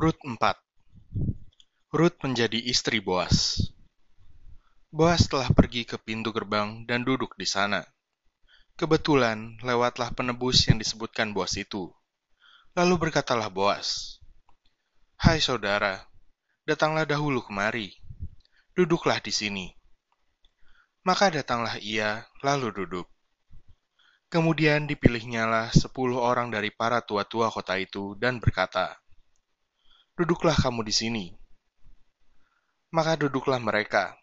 Rut 4 Rut menjadi istri Boas. Boas telah pergi ke pintu gerbang dan duduk di sana. Kebetulan lewatlah penebus yang disebutkan Boas itu. Lalu berkatalah Boas, Hai saudara, datanglah dahulu kemari. Duduklah di sini. Maka datanglah ia, lalu duduk. Kemudian dipilihnyalah sepuluh orang dari para tua-tua kota itu dan berkata, Duduklah kamu di sini. Maka duduklah mereka.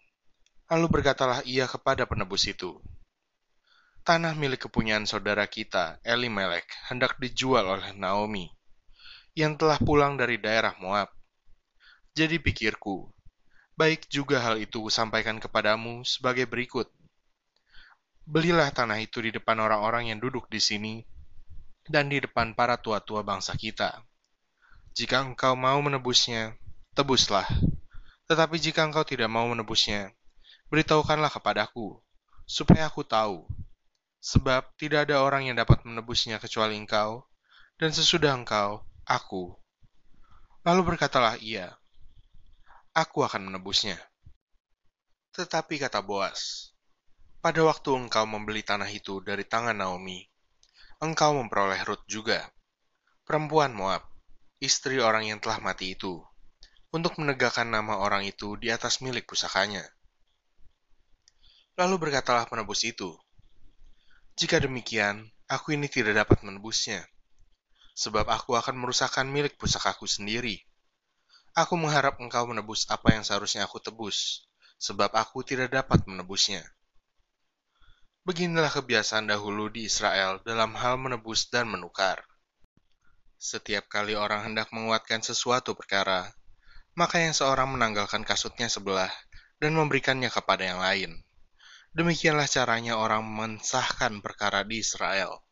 Lalu berkatalah ia kepada penebus itu, Tanah milik kepunyaan saudara kita, Elimelek, hendak dijual oleh Naomi, yang telah pulang dari daerah Moab. Jadi pikirku, baik juga hal itu sampaikan kepadamu sebagai berikut. Belilah tanah itu di depan orang-orang yang duduk di sini dan di depan para tua-tua bangsa kita. Jika engkau mau menebusnya, tebuslah. Tetapi jika engkau tidak mau menebusnya, beritahukanlah kepadaku, supaya aku tahu. Sebab tidak ada orang yang dapat menebusnya kecuali engkau, dan sesudah engkau, aku. Lalu berkatalah ia, Aku akan menebusnya. Tetapi kata Boas, pada waktu engkau membeli tanah itu dari tangan Naomi, engkau memperoleh Ruth juga, perempuan Moab, istri orang yang telah mati itu, untuk menegakkan nama orang itu di atas milik pusakanya. Lalu berkatalah penebus itu, Jika demikian, aku ini tidak dapat menebusnya, sebab aku akan merusakkan milik pusakaku sendiri. Aku mengharap engkau menebus apa yang seharusnya aku tebus, sebab aku tidak dapat menebusnya. Beginilah kebiasaan dahulu di Israel dalam hal menebus dan menukar. Setiap kali orang hendak menguatkan sesuatu perkara, maka yang seorang menanggalkan kasutnya sebelah dan memberikannya kepada yang lain. Demikianlah caranya orang mensahkan perkara di Israel.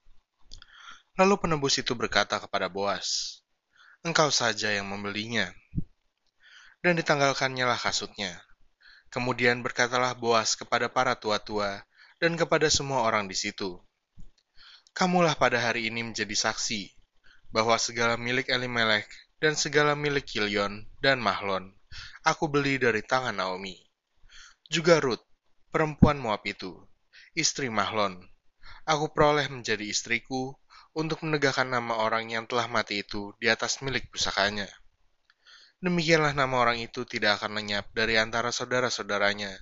Lalu penebus itu berkata kepada Boas, Engkau saja yang membelinya. Dan ditanggalkannya lah kasutnya. Kemudian berkatalah Boas kepada para tua-tua dan kepada semua orang di situ. Kamulah pada hari ini menjadi saksi bahwa segala milik Elimelek dan segala milik Kilion dan Mahlon aku beli dari tangan Naomi. Juga Ruth, perempuan Moab itu, istri Mahlon, aku peroleh menjadi istriku untuk menegakkan nama orang yang telah mati itu di atas milik pusakanya. Demikianlah nama orang itu tidak akan lenyap dari antara saudara-saudaranya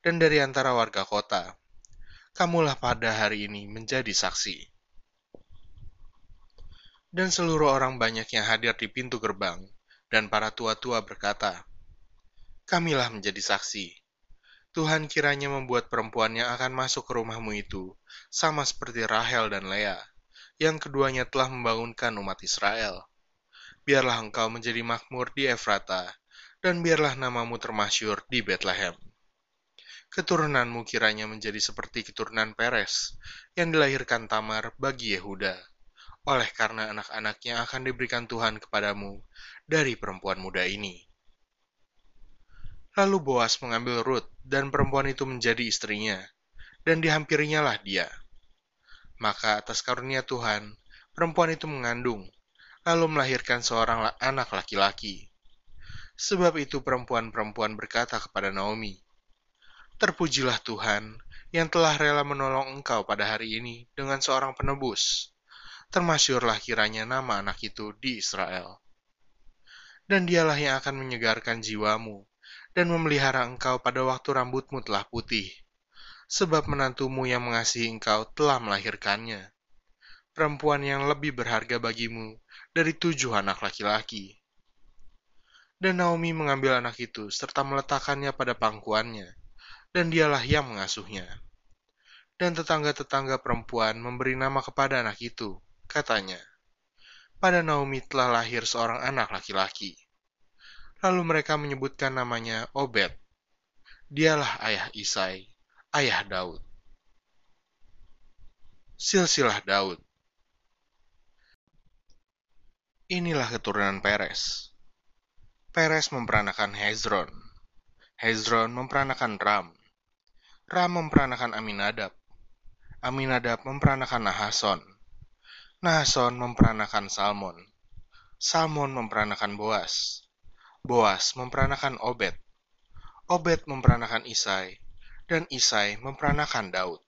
dan dari antara warga kota, kamulah pada hari ini menjadi saksi. Dan seluruh orang banyak yang hadir di pintu gerbang, dan para tua-tua berkata, Kamilah menjadi saksi. Tuhan kiranya membuat perempuan yang akan masuk ke rumahmu itu sama seperti Rahel dan Lea, yang keduanya telah membangunkan umat Israel. Biarlah engkau menjadi makmur di Efrata, dan biarlah namamu termasyur di Bethlehem keturunanmu kiranya menjadi seperti keturunan Peres, yang dilahirkan Tamar bagi Yehuda, oleh karena anak-anaknya akan diberikan Tuhan kepadamu dari perempuan muda ini. Lalu Boas mengambil Ruth, dan perempuan itu menjadi istrinya, dan dihampirinya lah dia. Maka atas karunia Tuhan, perempuan itu mengandung, lalu melahirkan seorang anak laki-laki. Sebab itu perempuan-perempuan berkata kepada Naomi, Terpujilah Tuhan yang telah rela menolong engkau pada hari ini dengan seorang penebus. Termasyurlah kiranya nama anak itu di Israel. Dan dialah yang akan menyegarkan jiwamu dan memelihara engkau pada waktu rambutmu telah putih, sebab menantumu yang mengasihi engkau telah melahirkannya. Perempuan yang lebih berharga bagimu dari tujuh anak laki-laki. Dan Naomi mengambil anak itu serta meletakkannya pada pangkuannya dan dialah yang mengasuhnya. Dan tetangga-tetangga perempuan memberi nama kepada anak itu, katanya. Pada Naomi telah lahir seorang anak laki-laki. Lalu mereka menyebutkan namanya Obed. Dialah ayah Isai, ayah Daud. Silsilah Daud Inilah keturunan Peres. Peres memperanakan Hezron. Hezron memperanakan Ram. Ram memperanakan Aminadab. Aminadab memperanakan Nahason. Nahason memperanakan Salmon. Salmon memperanakan Boas. Boas memperanakan Obed. Obed memperanakan Isai, dan Isai memperanakan Daud.